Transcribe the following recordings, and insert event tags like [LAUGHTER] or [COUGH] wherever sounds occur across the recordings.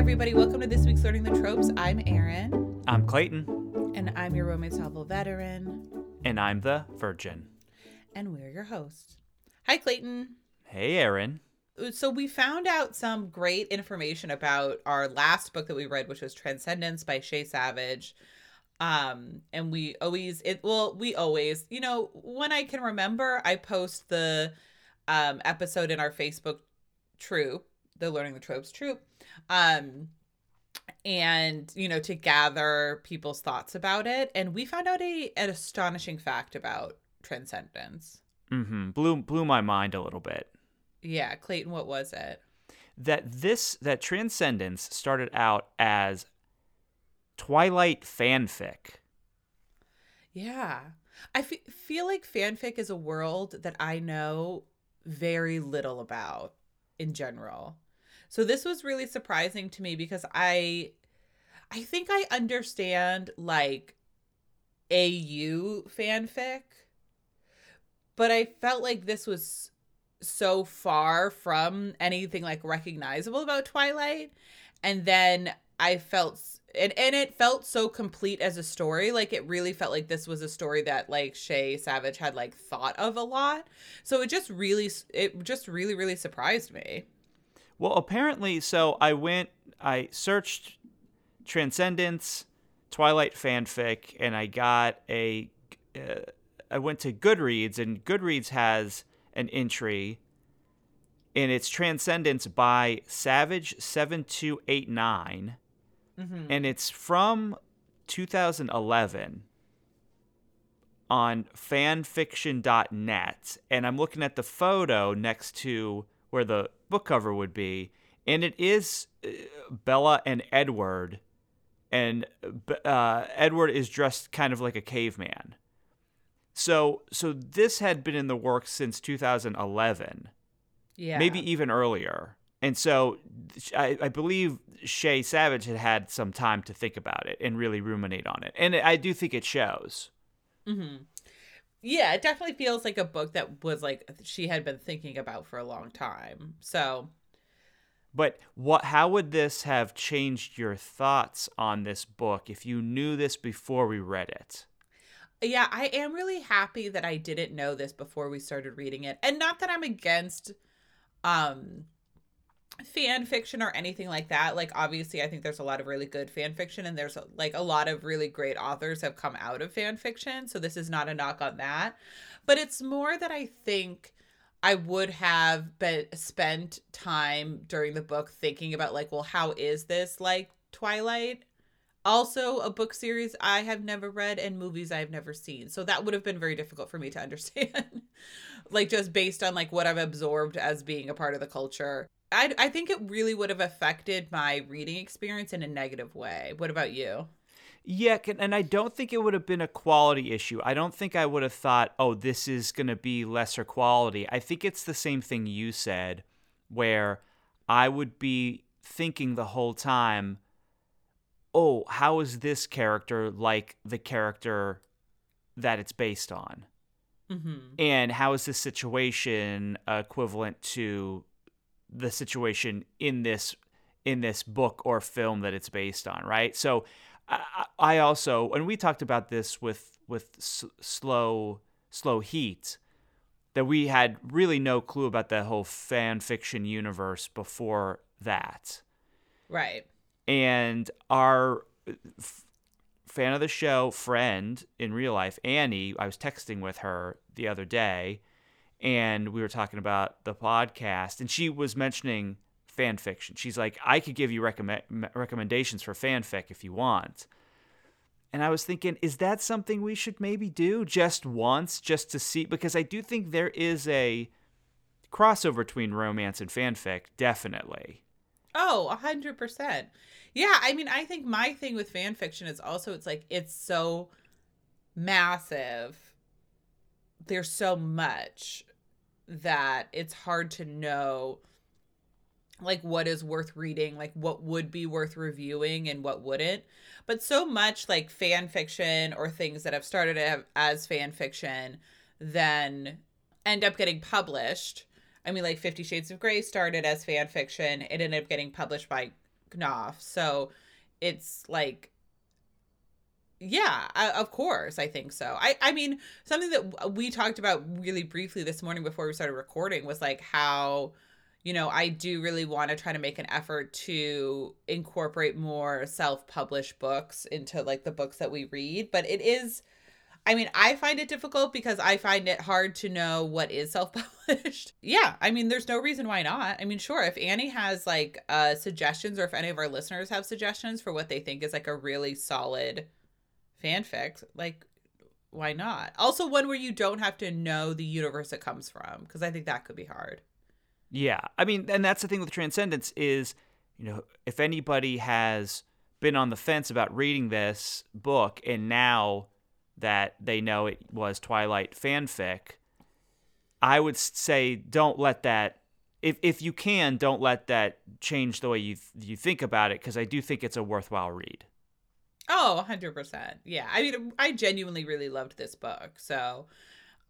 everybody. Welcome to this week's Learning the Tropes. I'm Erin. I'm Clayton. And I'm your romance novel veteran. And I'm the Virgin. And we're your hosts. Hi, Clayton. Hey, Erin. So, we found out some great information about our last book that we read, which was Transcendence by Shay Savage. Um, and we always, it well, we always, you know, when I can remember, I post the um, episode in our Facebook troop, the Learning the Tropes troop. Um, and you know to gather people's thoughts about it. And we found out a an astonishing fact about transcendence. Mm-hmm. Blew blew my mind a little bit. Yeah clayton what was it? That this that transcendence started out as twilight fanfic. Yeah. I f- feel like fanfic is a world that i know very little about in general so this was really surprising to me because I I think I understand like AU fanfic, but I felt like this was so far from anything like recognizable about Twilight. And then I felt and, and it felt so complete as a story. Like it really felt like this was a story that like Shay Savage had like thought of a lot. So it just really it just really, really surprised me. Well, apparently, so I went, I searched Transcendence, Twilight fanfic, and I got a. Uh, I went to Goodreads, and Goodreads has an entry, and it's Transcendence by Savage7289, mm-hmm. and it's from 2011 on fanfiction.net. And I'm looking at the photo next to where the book cover would be, and it is uh, Bella and Edward, and uh, Edward is dressed kind of like a caveman. So, so this had been in the works since 2011, yeah, maybe even earlier. And so, I, I believe Shay Savage had had some time to think about it and really ruminate on it, and I do think it shows. Mm-hmm yeah, it definitely feels like a book that was like she had been thinking about for a long time. So but what how would this have changed your thoughts on this book if you knew this before we read it? Yeah, I am really happy that I didn't know this before we started reading it. And not that I'm against um fan fiction or anything like that like obviously i think there's a lot of really good fan fiction and there's like a lot of really great authors have come out of fan fiction so this is not a knock on that. But it's more that i think i would have been spent time during the book thinking about like well how is this like twilight? Also a book series i have never read and movies i've never seen. So that would have been very difficult for me to [LAUGHS] understand like just based on like what i've absorbed as being a part of the culture I, I think it really would have affected my reading experience in a negative way. What about you? Yeah, and I don't think it would have been a quality issue. I don't think I would have thought, oh, this is going to be lesser quality. I think it's the same thing you said, where I would be thinking the whole time, oh, how is this character like the character that it's based on? Mm-hmm. And how is this situation equivalent to the situation in this in this book or film that it's based on, right? So I, I also and we talked about this with with s- slow slow heat that we had really no clue about the whole fan fiction universe before that. Right. And our f- fan of the show friend in real life, Annie, I was texting with her the other day and we were talking about the podcast, and she was mentioning fan fiction. She's like, I could give you recommend recommendations for fanfic if you want. And I was thinking, is that something we should maybe do just once, just to see? Because I do think there is a crossover between romance and fanfic, definitely. Oh, a hundred percent. Yeah, I mean, I think my thing with fan fiction is also it's like it's so massive. There's so much that it's hard to know like what is worth reading, like what would be worth reviewing and what wouldn't. But so much like fan fiction or things that have started as fan fiction then end up getting published. I mean, like Fifty Shades of Grey started as fan fiction. It ended up getting published by Knopf. So it's like yeah, I, of course, I think so. I I mean, something that we talked about really briefly this morning before we started recording was like how you know, I do really want to try to make an effort to incorporate more self-published books into like the books that we read, but it is I mean, I find it difficult because I find it hard to know what is self-published. [LAUGHS] yeah, I mean, there's no reason why not. I mean, sure, if Annie has like uh suggestions or if any of our listeners have suggestions for what they think is like a really solid fanfic, like why not? Also one where you don't have to know the universe it comes from because I think that could be hard. Yeah. I mean, and that's the thing with Transcendence is, you know, if anybody has been on the fence about reading this book and now that they know it was Twilight fanfic, I would say don't let that if if you can, don't let that change the way you you think about it because I do think it's a worthwhile read. Oh, 100%. Yeah. I mean, I genuinely really loved this book. So,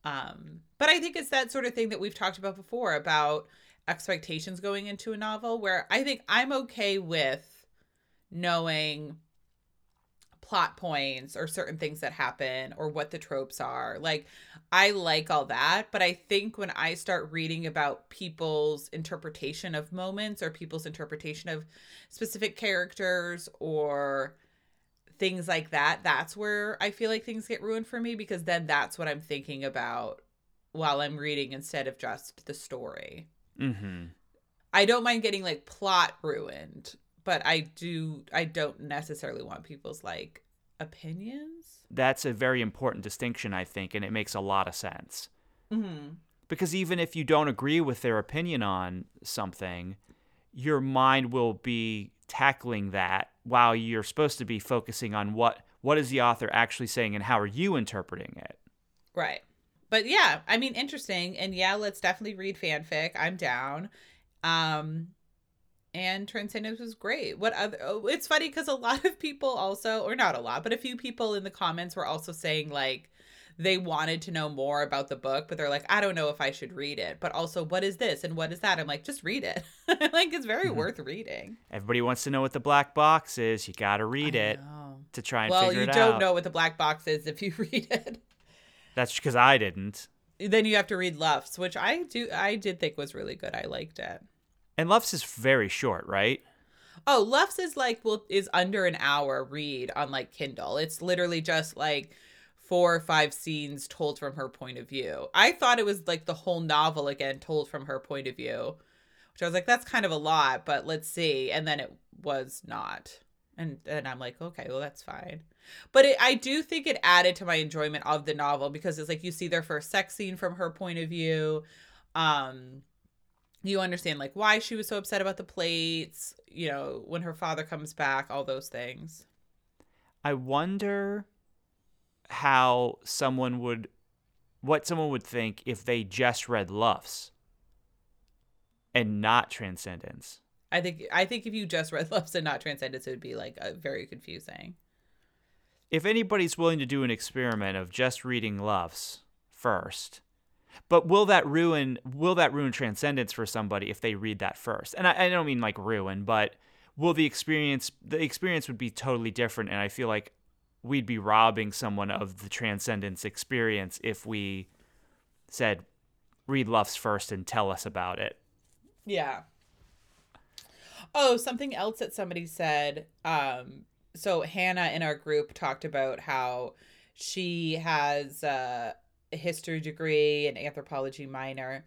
um, but I think it's that sort of thing that we've talked about before about expectations going into a novel where I think I'm okay with knowing plot points or certain things that happen or what the tropes are. Like I like all that, but I think when I start reading about people's interpretation of moments or people's interpretation of specific characters or things like that, that's where I feel like things get ruined for me because then that's what I'm thinking about while I'm reading instead of just the story. Mm-hmm. I don't mind getting like plot ruined, but I do I don't necessarily want people's like opinions. That's a very important distinction, I think, and it makes a lot of sense. Mm-hmm. Because even if you don't agree with their opinion on something, your mind will be tackling that while you're supposed to be focusing on what what is the author actually saying and how are you interpreting it. Right. But yeah, I mean interesting and yeah, let's definitely read fanfic. I'm down. Um and Transcendence was great. What other oh, it's funny cuz a lot of people also or not a lot, but a few people in the comments were also saying like they wanted to know more about the book, but they're like, I don't know if I should read it. But also, what is this and what is that? I'm like, just read it. [LAUGHS] like, it's very mm-hmm. worth reading. Everybody wants to know what the black box is. You got to read I it know. to try and well, figure it out. Well, you don't know what the black box is if you [LAUGHS] read it. That's because I didn't. Then you have to read Luff's, which I do. I did think was really good. I liked it. And Luff's is very short, right? Oh, Luff's is like well is under an hour read on like Kindle. It's literally just like four or five scenes told from her point of view. I thought it was like the whole novel again told from her point of view, which I was like, that's kind of a lot, but let's see. And then it was not. And and I'm like, okay, well that's fine. But it, I do think it added to my enjoyment of the novel because it's like you see their first sex scene from her point of view. Um, you understand like why she was so upset about the plates. You know, when her father comes back, all those things. I wonder how someone would what someone would think if they just read Luff's and not Transcendence. I think I think if you just read [LAUGHS] Luff's and not Transcendence, it would be like a very confusing. If anybody's willing to do an experiment of just reading Luff's first, but will that ruin will that ruin Transcendence for somebody if they read that first? And I, I don't mean like ruin, but will the experience the experience would be totally different? And I feel like we'd be robbing someone of the transcendence experience if we said read Luff's first and tell us about it. Yeah. Oh, something else that somebody said. Um, so Hannah in our group talked about how she has a history degree and anthropology minor,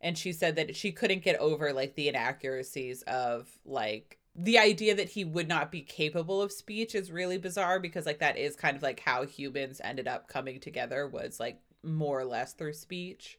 and she said that she couldn't get over like the inaccuracies of like the idea that he would not be capable of speech is really bizarre because like that is kind of like how humans ended up coming together was like more or less through speech.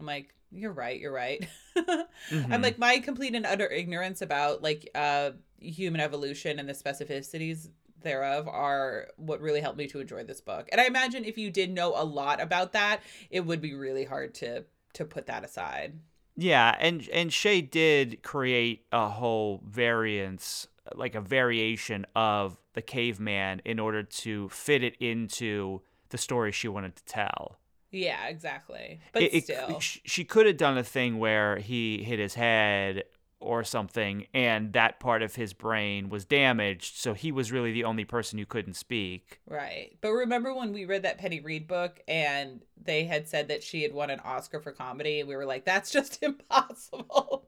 I'm like, you're right, you're right. [LAUGHS] mm-hmm. I'm like my complete and utter ignorance about like uh human evolution and the specificities thereof are what really helped me to enjoy this book. And I imagine if you did know a lot about that, it would be really hard to to put that aside. Yeah, and and Shay did create a whole variance, like a variation of the caveman in order to fit it into the story she wanted to tell. Yeah, exactly. But it, still, it, she could have done a thing where he hit his head or something, and that part of his brain was damaged, so he was really the only person who couldn't speak. Right. But remember when we read that Penny Reid book and they had said that she had won an Oscar for comedy, and we were like, that's just [LAUGHS] impossible.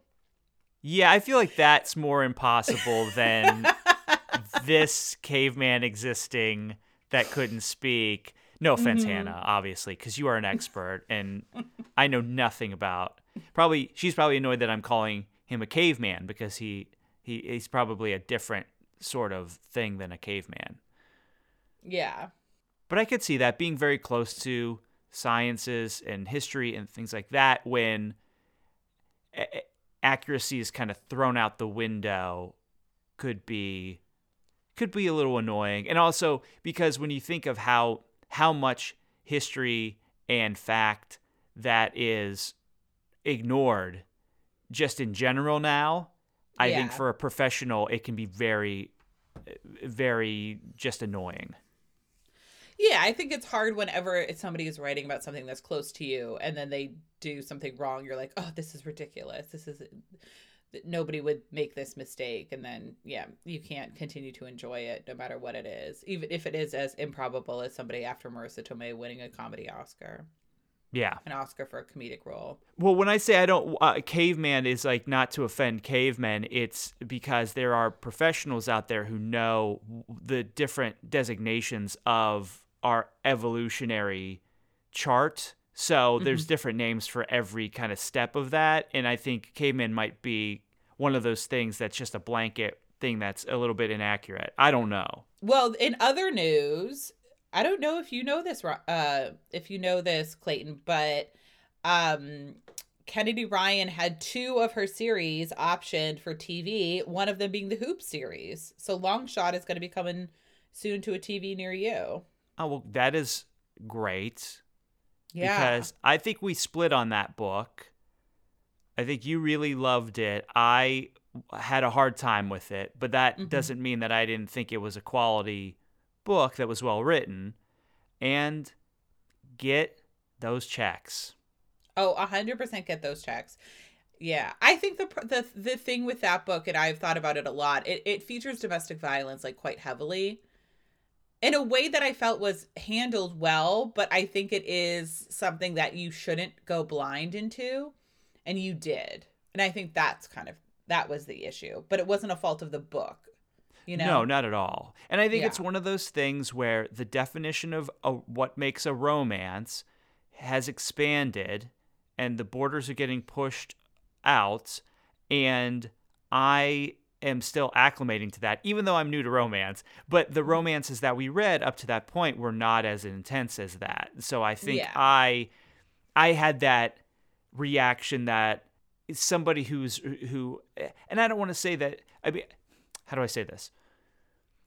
Yeah, I feel like that's more impossible than [LAUGHS] this caveman existing that couldn't speak. No offense, Mm-hmm. Hannah, obviously, because you are an expert and I know nothing about. Probably, she's probably annoyed that I'm calling him a caveman because he, he he's probably a different sort of thing than a caveman. Yeah. But I could see that being very close to sciences and history and things like that when a- accuracy is kind of thrown out the window could be could be a little annoying. And also because when you think of how how much history and fact that is ignored just in general now, I think for a professional it can be very very just annoying. Yeah, I think it's hard whenever it's somebody is writing about something that's close to you and then they do something wrong. You're like, oh, this is ridiculous. This is nobody would make this mistake. And then, yeah, you can't continue to enjoy it no matter what it is, even if it is as improbable as somebody after Marisa Tomei winning a comedy Oscar, Yeah. an Oscar for a comedic role. Well, when I say I don't, uh, caveman is like not to offend cavemen. It's because there are professionals out there who know the different designations of our evolutionary chart. So there's different names for every kind of step of that. And I think caveman might be one of those things that's just a blanket thing that's a little bit inaccurate. I don't know. Well, in other news, I don't know if you know this, uh, if you know this, Clayton, but um, Kennedy Ryan had two of her series optioned for TV. One of them being the Hoop series. So Long Shot is going to be coming soon to a TV near you. Oh, well, that is great. Yeah, because I think we split on that book. I think you really loved it. I had a hard time with it, but that Mhm. doesn't mean that I didn't think it was a quality book that was well written. And get those checks. Oh, a hundred percent get those checks. Yeah, I think the the the thing with that book, and I've thought about it a lot. It it features domestic violence like quite heavily, in a way that I felt was handled well. But I think it is something that you shouldn't go blind into, and you did. And I think that's kind of that was the issue. But it wasn't a fault of the book. You know? No, not at all. And I think it's one of those things where the definition of a, what makes a romance has expanded and the borders are getting pushed out. And I am still acclimating to that, even though I'm new to romance. But the mm-hmm. romances that we read up to that point were not as intense as that. So I think Yeah. I I had that reaction that somebody who's who and I don't want to say that I mean how do I say this?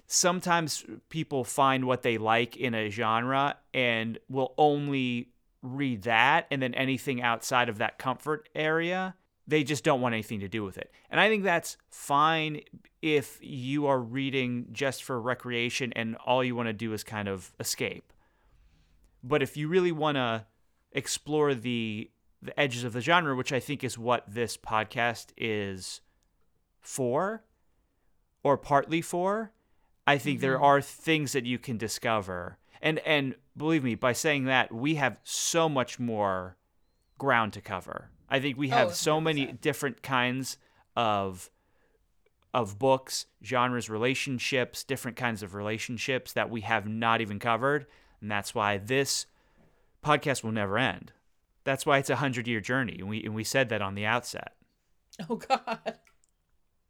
Sometimes people find what they like in a genre and will only read that and then anything outside of that comfort area, they just don't want anything to do with it. And I think that's fine if you are reading just for recreation and all you want to do is kind of escape. But if you really want to explore the the edges of the genre, which I think is what this podcast is for, or partly for, I think there Mhm. are things that you can discover. And and believe me, by saying that, we have so much more ground to cover. I think we have Oh, so many different kinds of of books, genres, relationships, different kinds of relationships that we have not even covered, and that's why this podcast will never end. That's why it's a hundred year journey, and we and we said that on the outset. Oh God,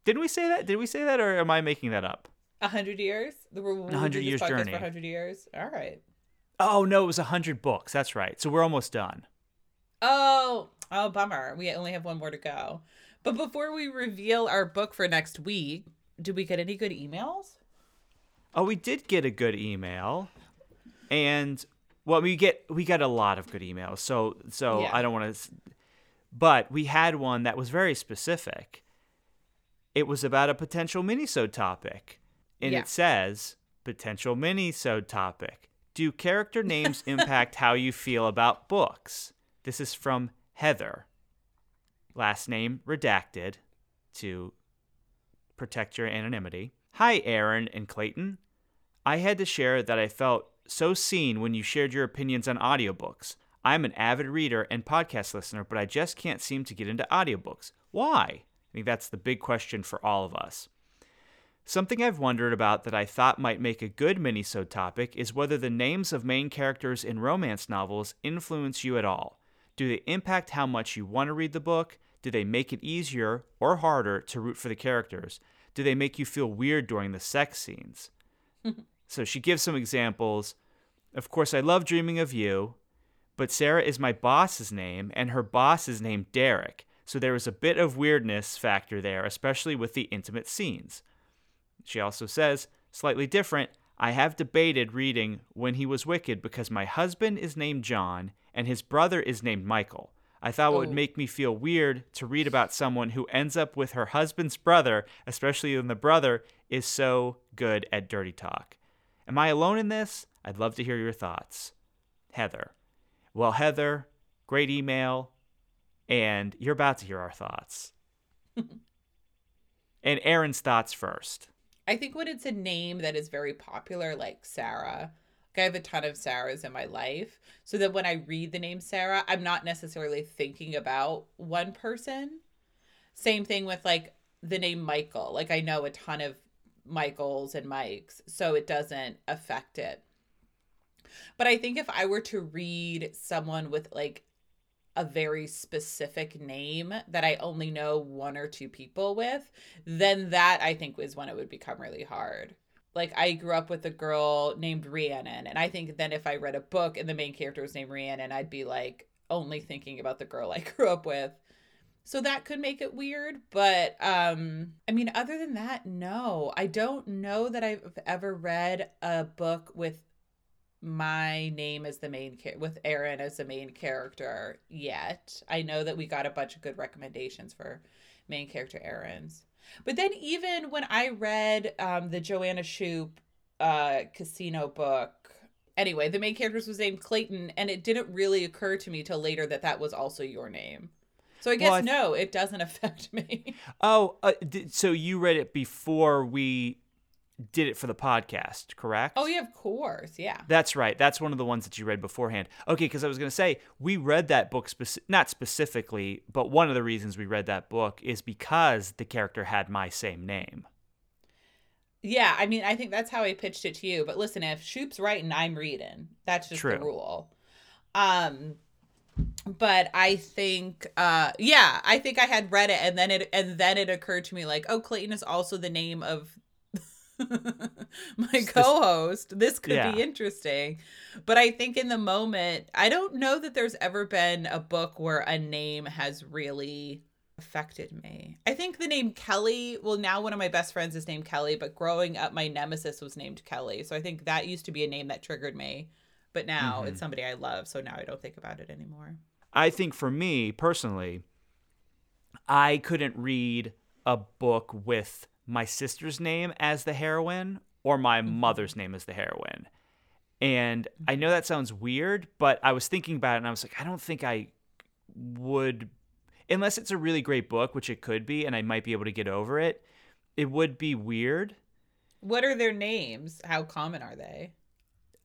Didn't we say that? Did we say that, or am I making that up? a hundred years. The we'll 100 years journey. for a hundred years. All right. Oh no, it was a hundred books. That's right. So we're almost done. Oh, oh, bummer. We only have one more to go. But before we reveal our book for next week, did we get any good emails? Oh, we did get a good email, and well, we get we got a lot of good emails. So so Yeah. I don't want to, but we had one that was very specific. It was about a potential minisode topic, and Yeah. it says potential minisode topic. Do character names [LAUGHS] impact how you feel about books? This is from Heather. Last name redacted. to protect your anonymity. Hi, Erin and Clayton. I had to share that I felt so seen when you shared your opinions on audiobooks. I'm an avid reader and podcast listener, but I just can't seem to get into audiobooks. Why? I think that's the big question for all of us. Something I've wondered about that I thought might make a good minisode topic is whether the names of main characters in romance novels influence you at all. Do they impact how much you want to read the book? Do they make it easier or harder to root for the characters? Do they make you feel weird during the sex scenes? [LAUGHS] so she gives some examples. Of course, I love dreaming of you, but Sarah is my boss's name, and her boss is named Derek. So there was a bit of weirdness factor there, especially with the intimate scenes. She also says, slightly different, I have debated reading When He Was Wicked because my husband is named John and his brother is named Michael. I thought it would Oh. make me feel weird to read about someone who ends up with her husband's brother, especially when the brother is so good at dirty talk. Am I alone in this? I'd love to hear your thoughts. Heather. Well, Heather, great email, and you're about to hear our thoughts. [LAUGHS] and Erin's thoughts first. I think when it's a name that is very popular, like Sarah, like I have a ton of Sarahs in my life. So that when I read the name Sarah, I'm not necessarily thinking about one person. Same thing with like the name Michael. Like I know a ton of Michaels and Mikes, so it doesn't affect it. But I think if I were to read someone with like a very specific name that I only know one or two people with, then that I think is when it would become really hard. Like I grew up with a girl named Rhiannon, and I think then if I read a book and the main character was named Rhiannon, I'd be like only thinking about the girl [LAUGHS] I grew up with. So that could make it weird, but um I mean other than that, no. I don't know that I've ever read a book with my name as the main char- with Erin as the main character yet. I know that we got a bunch of good recommendations for main character Erin's. But then even when I read um the Joanna Shupe uh casino book anyway, the main character was named Clayton and it didn't really occur to me till later that that was also your name. So I guess Well, I th- no, it doesn't [LAUGHS] affect me. Oh, uh, so you read it before we did it for the podcast, correct? oh yeah, of course. Yeah. That's right. That's one of the ones that you read beforehand. Okay, because I was going to say we read that book, speci- not specifically, but one of the reasons we read that book is because the character had my same name. Yeah, I mean, I think that's how I pitched it to you. But listen, if Shupe's writing, I'm reading. That's just the True. rule. Um, but I think, uh, yeah, I think I had read it, and then it, and then it occurred to me like, oh, Clayton is also the name of [LAUGHS] my co-host. This could Yeah. be interesting. But I think in the moment, I don't know that there's ever been a book where a name has really affected me. I think the name Kelly, well, now one of my best friends is named Kelly, but growing up, my nemesis was named Kelly. So I think that used to be a name that triggered me. But now Mhm. it's somebody I love. So now I don't think about it anymore. I think for me personally, I couldn't read a book with my sister's name as the heroine or my mother's name as the heroine. And I know that sounds weird, but I was thinking about it and I was like, I don't think I would, unless it's a really great book, which it could be, and I might be able to get over it, it would be weird. What are their names? How common are they?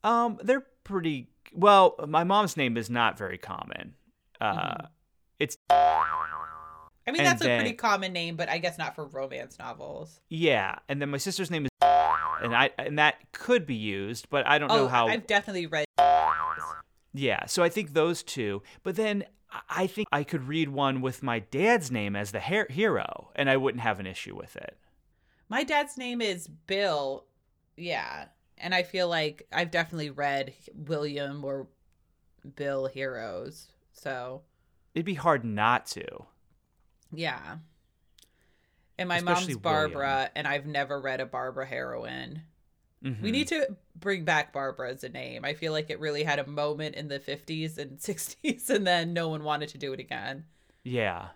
Um, they're pretty well. My mom's name is not very common. Uh, Mhm. it's I mean, And that's a pretty common name, but I guess not for romance novels. yeah, and then my sister's name is, [LAUGHS] and I and that could be used, but I don't know Oh, how. I've definitely read. Yeah, so I think those two, but then I- I think I could read one with my dad's name as the her- hero, and I wouldn't have an issue with it. My dad's name is Bill. Yeah. And I feel like I've definitely read William or Bill Heroes. So, It'd be hard not to. Yeah. And my Especially mom's Barbara, and I've never read a Barbara heroine. We Mhm. need to bring back Barbara as a name. I feel like it really had a moment in the 50s and [LAUGHS] 60s, and then no one wanted to do it again. Yeah.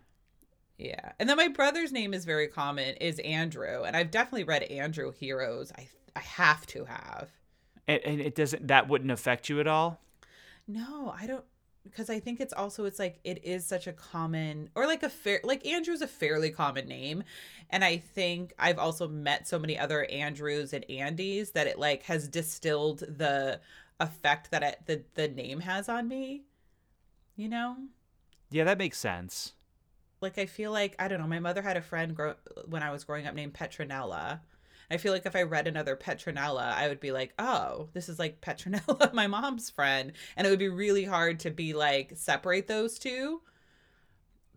Yeah. And then my brother's name is very common, is Andrew. And I've definitely read Andrew Heroes. I, I have to have. And, and it doesn't that wouldn't affect you at all? No, I don't. Because I think it's also it's like it is such a common or like a fair like Andrew's a fairly common name, and I think I've also met so many other Andrews and Andys that it like has distilled the effect that it, the the name has on me. You know, Yeah, that makes sense. like I feel like I don't know. My mother had a friend grow, when I was growing up named Petronella. I feel like if I read another Petronella, I would be like, "Oh, this is like Petronella, [LAUGHS] my mom's friend," and it would be really hard to be like separate those two.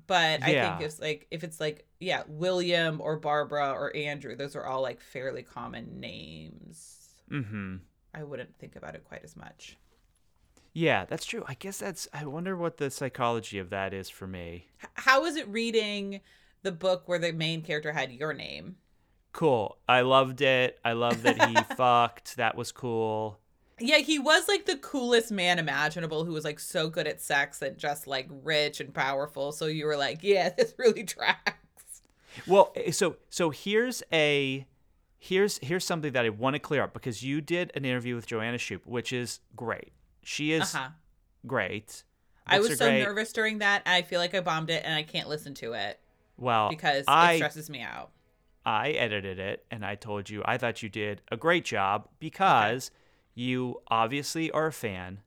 But I Yeah. think it's like if it's like yeah, William or Barbara or Andrew, those are all like fairly common names. Mm-hmm. I wouldn't think about it quite as much. Yeah, that's true. I guess that's. I wonder what the psychology of that is for me. H- How was it reading the book where the main character had your name? Cool. I loved it. I love that he [LAUGHS] fucked. That was cool. Yeah, he was like the coolest man imaginable who was like so good at sex and just like rich and powerful. So you were like, yeah, [LAUGHS] this really tracks. Well, eh, so so here's a here's here's something that I want to clear up because you did an interview with Joanna Shupe, which is great. She is Uh-huh. great. I was so great. nervous during that. I feel like I bombed it and I can't listen to it Well, because I it stresses me out. I edited it and I told you I thought you did a great job because you obviously are a fan.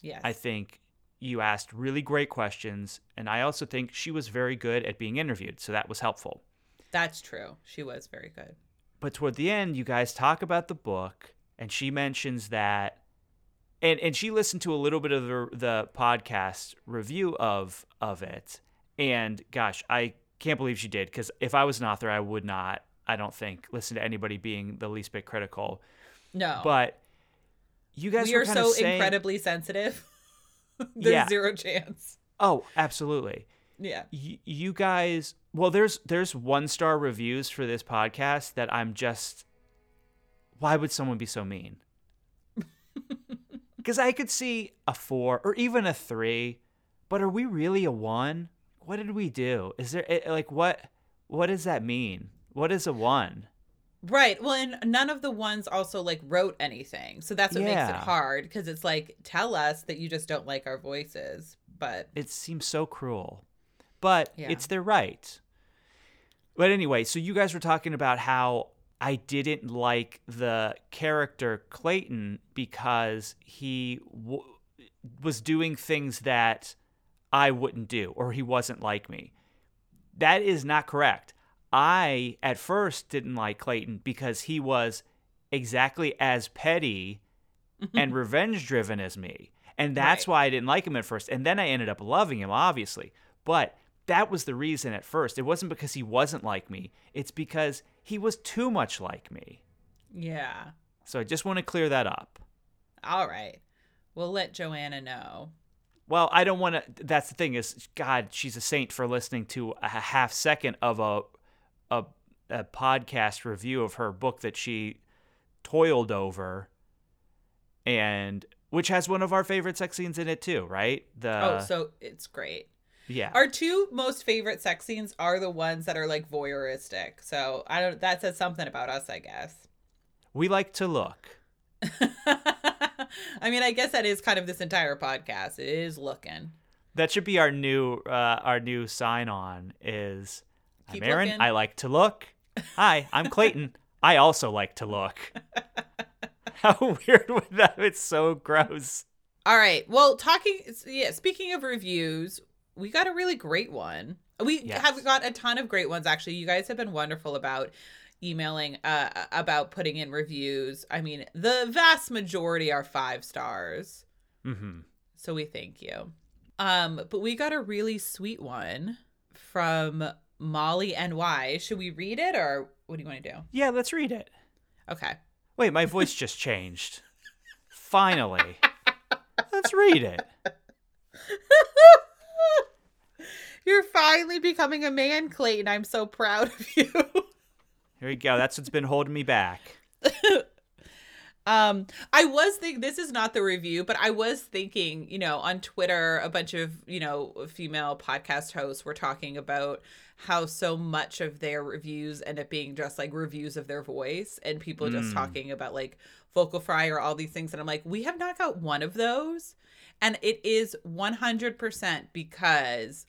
Yes. I think you asked really great questions and I also think she was very good at being interviewed, so that was helpful. That's true. She was very good. But toward the end, you guys talk about the book and she mentions that and and she listened to a little bit of the, the podcast review of of it and gosh, I can't believe she did because if I was an author, I would not, I don't think, listen to anybody being the least bit critical. No. But you guys we are so saying, incredibly sensitive. [LAUGHS] There's Yeah. zero chance. Oh, absolutely. Yeah. Y- you guys, well, there's there's one star reviews for this podcast that I'm just. Why would someone be so mean? [LAUGHS] Because I could see a four or even a three, but are we really a one? What did we do? Is there like what? What does that mean? What is a one? Right. Well, and none of the ones also like wrote anything. So that's what makes it hard because it's like, tell us that you just don't like our voices. But It seems so cruel, but Yeah. it's their right. But anyway, so you guys were talking about how I didn't like the character Clayton because he w- was doing things that I wouldn't do or he wasn't like me. That is not correct. I at first didn't like Clayton because he was exactly as petty [LAUGHS] and revenge driven as me. And that's Right. why I didn't like him at first. And then I ended up loving him, obviously. But that was the reason at first. It wasn't because he wasn't like me, it's because he was too much like me. yeah. So I just want to clear that up. All right. We'll let Joanna know. Well, I don't want to. That's the thing is, God, she's a saint for listening to a half second of a, a a podcast review of her book that she toiled over, and which has one of our favorite sex scenes in it too, right? The oh, so it's great. yeah, Our two most favorite sex scenes are the ones that are like voyeuristic. So I don't that says something about us, I guess. we like to look. [LAUGHS] [LAUGHS] I mean, I guess that is kind of this entire podcast. It is looking. That should be our new uh, our new sign on is Keep I'm Erin. looking. I like to look. Hi, I'm Clayton. [LAUGHS] I also like to look. [LAUGHS] How weird would that? It's so gross. All right. Well, talking yeah, speaking of reviews, we got a really great one. We Yes. have got a ton of great ones actually. You guys have been wonderful about emailing uh about putting in reviews. I mean, the vast majority are 5 stars. hmm So we thank you. Um, but we got a really sweet one from Molly NY. Should we read it or what do you want to do? Yeah, let's read it. Okay. Wait, my voice just changed. Finally. Let's read it. [LAUGHS] You're finally becoming a man, Clayton. I'm so proud of you. [LAUGHS] Here we go. That's what's been holding me back. [LAUGHS] Um, I was thinking this is not the review, but I was thinking, you know, on Twitter, a bunch of you know female podcast hosts were talking about how so much of their reviews end up being just like reviews of their voice and people just Mm. talking about like vocal fry or all these things, and I'm like, we have not got one of those. And it is 100% because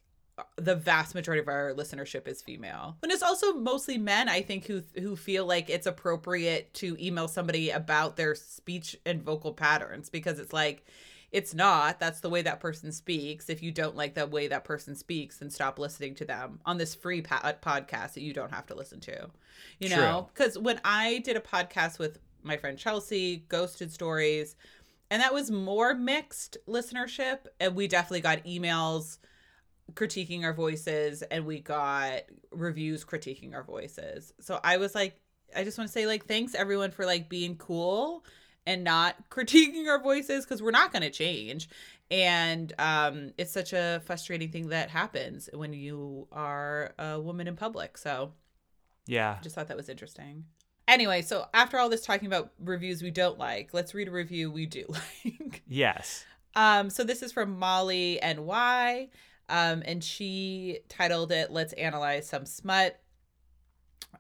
the vast majority of our listenership is female. And it's also mostly men, I think, who who feel like it's appropriate to email somebody about their speech and vocal patterns because it's like it's not. That's the way that person speaks. If you don't like the way that person speaks, then stop listening to them on this free pa- podcast that you don't have to listen to. You know, because when I did a podcast with my friend Chelsea, Ghosted Stories, and that was more mixed listenership, and we definitely got emails critiquing our voices and we got reviews critiquing our voices. So I was like I just want to say like thanks everyone for like being cool and not [LAUGHS] critiquing our voices because we're not going to change. And um, it's such a frustrating thing that happens when you are a woman in public. So, yeah, I just thought that was interesting. Anyway, so after all this talking about reviews we don't like, let's read a review we do [LAUGHS] like. Yes. Um, so this is from Molly NY, um, and she titled it "Let's Analyze Some Smut."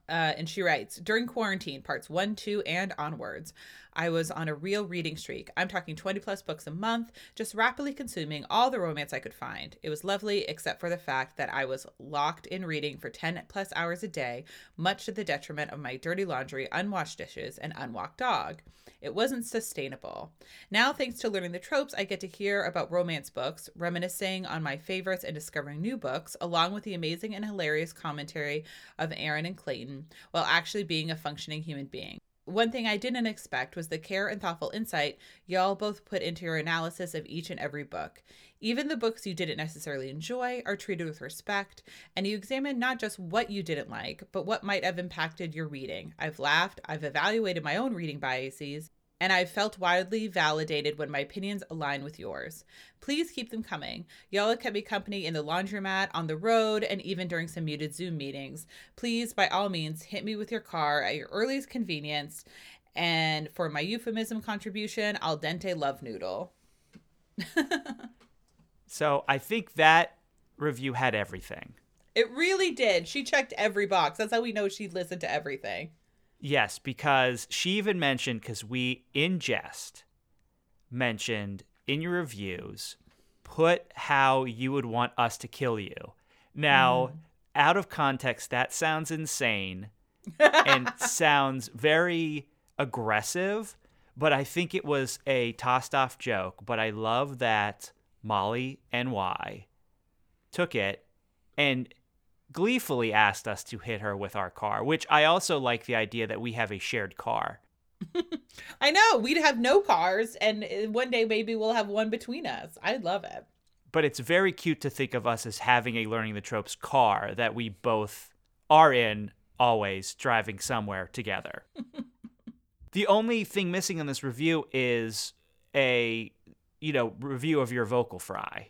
Uh, and she writes During quarantine, parts one, two, and onwards, I was on a real reading streak. I'm talking 20 plus books a month, just rapidly consuming all the romance I could find. It was lovely, except for the fact that I was locked in reading for 10 plus hours a day, much to the detriment of my dirty laundry, unwashed dishes, and unwalked dog. It wasn't sustainable. Now, thanks to learning the tropes, I get to hear about romance books, reminiscing on my favorites and discovering new books, along with the amazing and hilarious commentary of Erin and Clayton, while actually being a functioning human being. One thing I didn't expect was the care and thoughtful insight y'all both put into your analysis of each and every book. Even the books you didn't necessarily enjoy are treated with respect, and you examine not just what you didn't like, but what might have impacted your reading. I've laughed, I've evaluated my own reading biases, and I've felt wildly validated when my opinions align with yours. Please keep them coming. Y'all have kept me company in the laundromat, on the road, and even during some muted Zoom meetings. Please, by all means, hit me with your car at your earliest convenience. And for my euphemism contribution, al dente love noodle. [LAUGHS] so I think that review had everything. It really did. She checked every box. That's how we know she listened to everything. Yes, because she even mentioned because we in jest mentioned in your reviews put how you would want us to kill you. Now, mm. out of context, that sounds insane [LAUGHS] and sounds very aggressive, but I think it was a tossed off joke. But I love that Molly and NY took it and gleefully asked us to hit her with our car, which I also like the idea that we have a shared car. [LAUGHS] I know. We'd have no cars, and uh, one day maybe we'll have one between us. I love it. But it's very cute to think of us as having a Learning the Tropes car that we both are in, always driving somewhere together. [LAUGHS] the only thing missing in this review is a, you know, review of your vocal fry.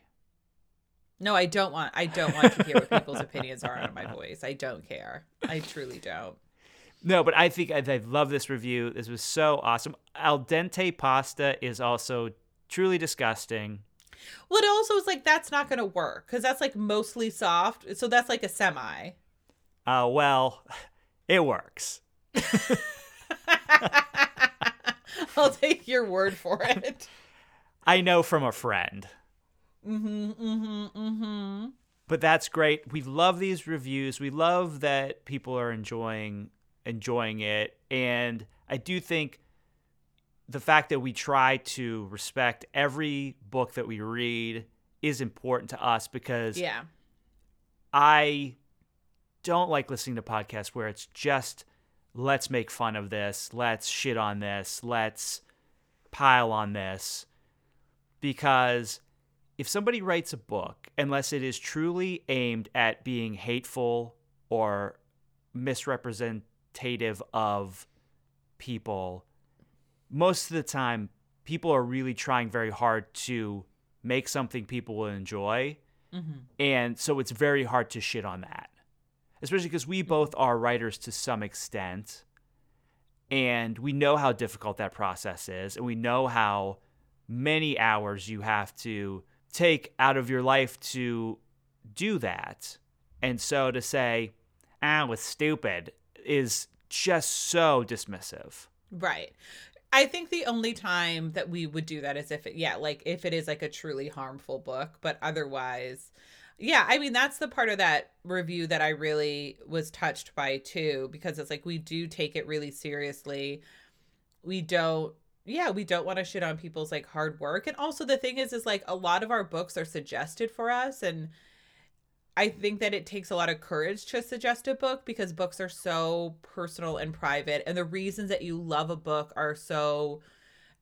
No, I don't want. I don't want to hear what people's opinions are on my voice. I don't care. I truly don't. No, but I think I, I love this review. This was so awesome. Al dente pasta is also truly disgusting. Well, it also is like that's not going to work because that's like mostly soft. So that's like a semi. Uh, well, [LAUGHS] it works. [LAUGHS] I'll take your word for it. [LAUGHS] I know from a friend. Mm-hmm, mm-hmm, mm-hmm. But that's great. We love these reviews. We love that people are enjoying enjoying it. And I do think the fact that we try to respect every book that we read is important to us because yeah. I don't like listening to podcasts where it's just let's make fun of this, let's shit on this, let's pile on this because if somebody writes a book, unless it is truly aimed at being hateful or misrepresentative of people, most of the time, people are really trying very hard to make something people will enjoy. Mm-hmm. And so it's very hard to shit on that, especially because we both are writers to some extent. And we know how difficult that process is. And we know how many hours you have to take out of your life to do that. And so to say, ah, was stupid is just so dismissive. Right. I think the only time that we would do that is if it, yeah, like if it is like a truly harmful book, but otherwise, yeah, I mean, that's the part of that review that I really was touched by too, because it's like we do take it really seriously. We don't, yeah, we don't want to shit on people's like hard work. And also, the thing is, is like a lot of our books are suggested for us. And I think that it takes a lot of courage to suggest a book because books are so personal and private. And the reasons that you love a book are so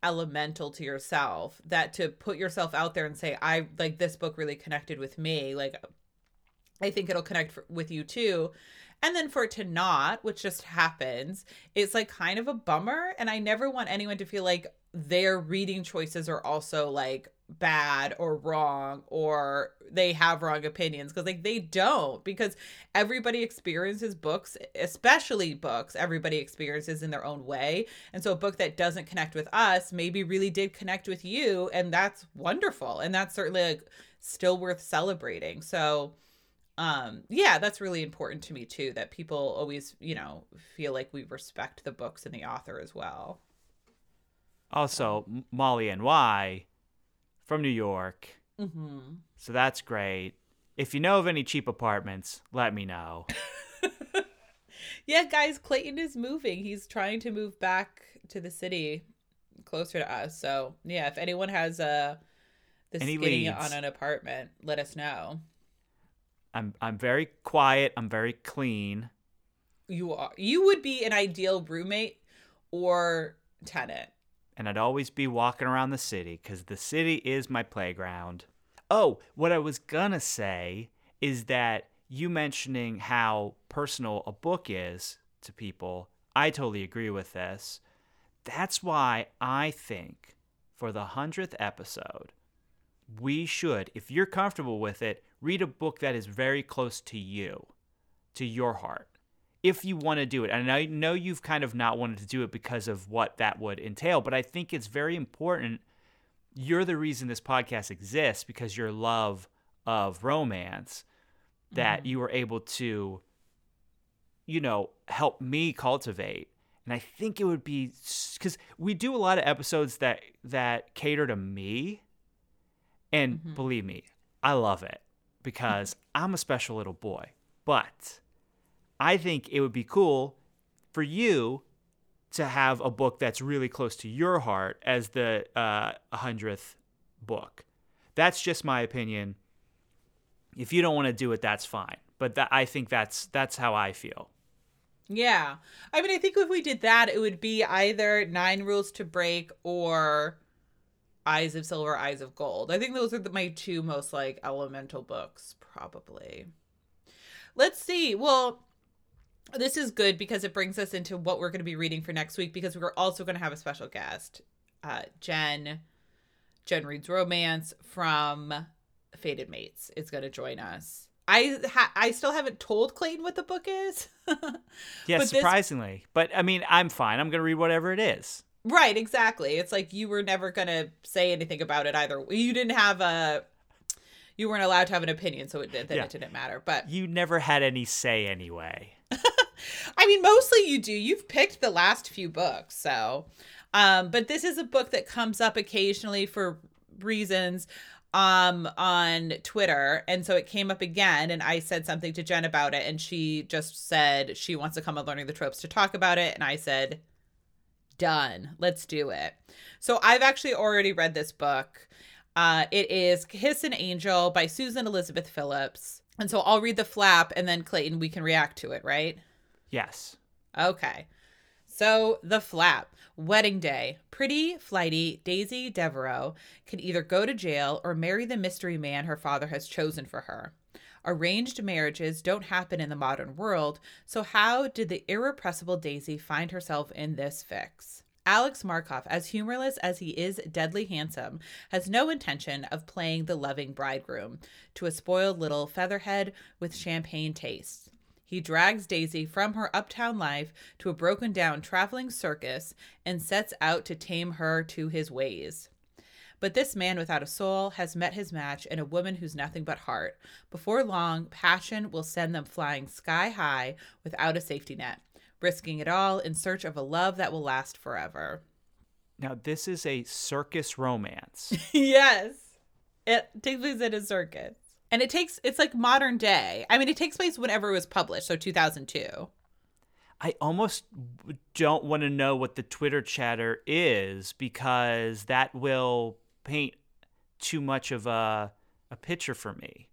elemental to yourself that to put yourself out there and say i like this book really connected with me like i think it'll connect for, with you too and then for it to not which just happens it's like kind of a bummer and i never want anyone to feel like their reading choices are also like bad or wrong or they have wrong opinions because like they don't because everybody experiences books especially books everybody experiences in their own way. And so a book that doesn't connect with us maybe really did connect with you and that's wonderful and that's certainly like still worth celebrating. So um yeah that's really important to me too that people always you know feel like we respect the books and the author as well also Molly NY from New York. Mm-hmm. So that's great. If you know of any cheap apartments, let me know. [LAUGHS] yeah, guys, Clayton is moving. He's trying to move back to the city closer to us. So, yeah, if anyone has a the any skinny on an apartment, let us know. I'm I'm very quiet. I'm very clean. You are. You would be an ideal roommate or tenant and I'd always be walking around the city because the city is my playground. Oh, what I was gonna say is that you mentioning how personal a book is to people, I totally agree with this. That's why I think for the 100th episode, we should, if you're comfortable with it, read a book that is very close to you, to your heart if you want to do it. And I know you've kind of not wanted to do it because of what that would entail, but I think it's very important. You're the reason this podcast exists because your love of romance that mm-hmm. you were able to, you know, help me cultivate. And I think it would be because we do a lot of episodes that that cater to me, and mm-hmm. believe me, I love it because [LAUGHS] I'm a special little boy. But I think it would be cool for you to have a book that's really close to your heart as the uh, 100th book. That's just my opinion. If you don't want to do it, that's fine. But that, I think that's that's how I feel. Yeah. I mean, I think if we did that, it would be either Nine Rules to Break or Eyes of Silver, Eyes of Gold. I think those are the, my two most like elemental books, probably. Let's see. Well, this is good because it brings us into what we're going to be reading for next week because we're also going to have a special guest, uh, Jen. Jen reads romance from Fated Mates is going to join us. I ha- I still haven't told Clayton what the book is. [LAUGHS] yeah, but surprisingly, this... but I mean, I'm fine. I'm going to read whatever it is. Right, exactly. It's like you were never going to say anything about it either. You didn't have a you weren't allowed to have an opinion, so it did then yeah. it didn't matter. But you never had any say anyway. [LAUGHS] I mean, mostly you do. You've picked the last few books, so. Um, but this is a book that comes up occasionally for reasons um on Twitter and so it came up again and I said something to Jen about it and she just said she wants to come on learning the tropes to talk about it and I said done let's do it so I've actually already read this book uh it is Kiss an Angel by Susan Elizabeth Phillips and so I'll read the flap and then Clayton we can react to it right Yes. Okay. So the flap. Wedding day. Pretty, flighty Daisy Devereaux can either go to jail or marry the mystery man her father has chosen for her. Arranged marriages don't happen in the modern world, so how did the irrepressible Daisy find herself in this fix? Alex Markov, as humorless as he is deadly handsome, has no intention of playing the loving bridegroom to a spoiled little featherhead with champagne tastes. He drags Daisy from her uptown life to a broken down traveling circus and sets out to tame her to his ways. But this man without a soul has met his match in a woman who's nothing but heart. Before long, passion will send them flying sky high without a safety net, risking it all in search of a love that will last forever. Now, this is a circus romance. [LAUGHS] yes. It takes place at a circus. And it takes, it's like modern day. I mean, it takes place whenever it was published, so 2002. I almost don't want to know what the Twitter chatter is because that will paint too much of a, a picture for me.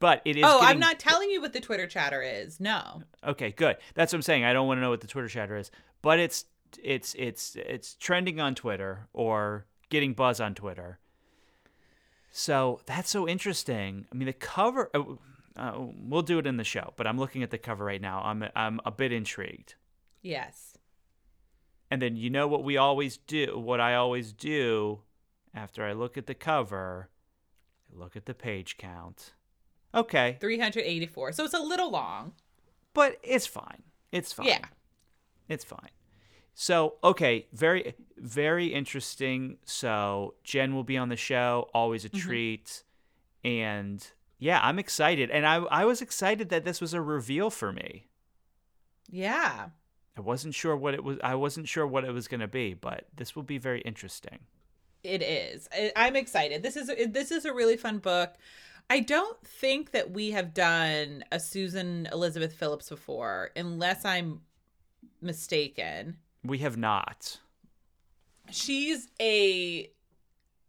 But it is. Oh, getting... I'm not telling you what the Twitter chatter is. No. Okay, good. That's what I'm saying. I don't want to know what the Twitter chatter is, but it's it's it's it's trending on Twitter or getting buzz on Twitter. So that's so interesting. I mean, the cover. Uh, uh, we'll do it in the show, but I'm looking at the cover right now. I'm I'm a bit intrigued. Yes. And then you know what we always do. What I always do after I look at the cover, I look at the page count. Okay. 384. So it's a little long. But it's fine. It's fine. Yeah. It's fine. So, okay, very, very interesting. So, Jen will be on the show, always a mm-hmm. treat. And yeah, I'm excited. And I, I was excited that this was a reveal for me. Yeah. I wasn't sure what it was. I wasn't sure what it was going to be, but this will be very interesting. It is. I'm excited. This is this is a really fun book. I don't think that we have done a Susan Elizabeth Phillips before, unless I'm mistaken. We have not. She's a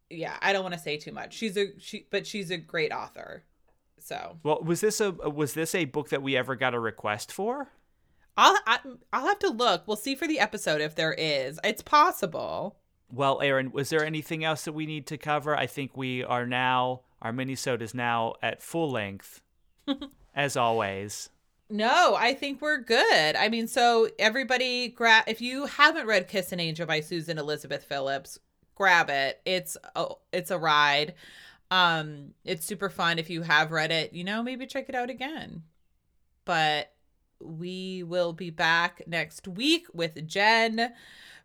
yeah, I don't want to say too much. She's a she but she's a great author. So Well, was this a was this a book that we ever got a request for? I'll I, will i will have to look. We'll see for the episode if there is. It's possible. Well, Erin, was there anything else that we need to cover? I think we are now our minisode is now at full length, [LAUGHS] as always. No, I think we're good. I mean, so everybody grab if you haven't read Kiss an Angel by Susan Elizabeth Phillips, grab it. It's a, it's a ride. Um it's super fun if you have read it, you know, maybe check it out again. But we will be back next week with Jen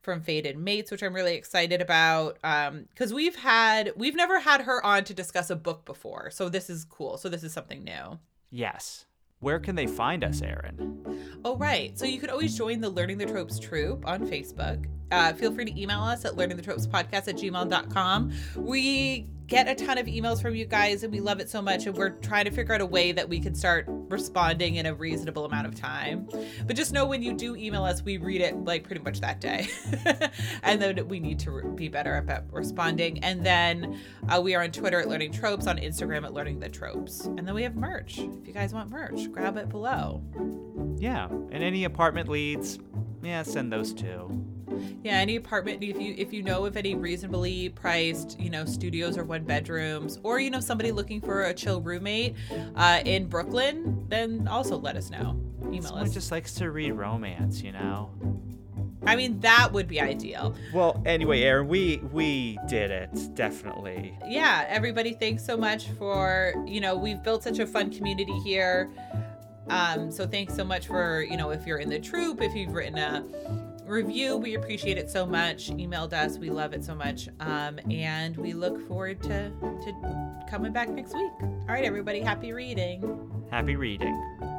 from Fated Mates, which I'm really excited about. Um, because we've had we've never had her on to discuss a book before. So this is cool. So this is something new. Yes where can they find us, Erin? Oh, right. So you could always join the Learning the Tropes troop on Facebook. Uh, feel free to email us at learningthetropespodcast at gmail.com. We get a ton of emails from you guys and we love it so much and we're trying to figure out a way that we can start responding in a reasonable amount of time. But just know when you do email us we read it like pretty much that day. [LAUGHS] And then we need to be better about responding. And then uh, we are on twitter at learning tropes on instagram at learning the tropes. And then we have merch. If you guys want merch grab it below. Yeah and any apartment leads yeah send those too yeah, any apartment if you if you know of any reasonably priced, you know, studios or one bedrooms, or you know somebody looking for a chill roommate uh, in Brooklyn, then also let us know. Email Someone us. just likes to read romance, you know. I mean, that would be ideal. Well, anyway, Erin, we we did it definitely. Yeah, everybody, thanks so much for you know we've built such a fun community here. Um, so thanks so much for you know if you're in the troop, if you've written a review. We appreciate it so much. Emailed us. We love it so much. Um, and we look forward to, to coming back next week. All right, everybody. Happy reading. Happy reading.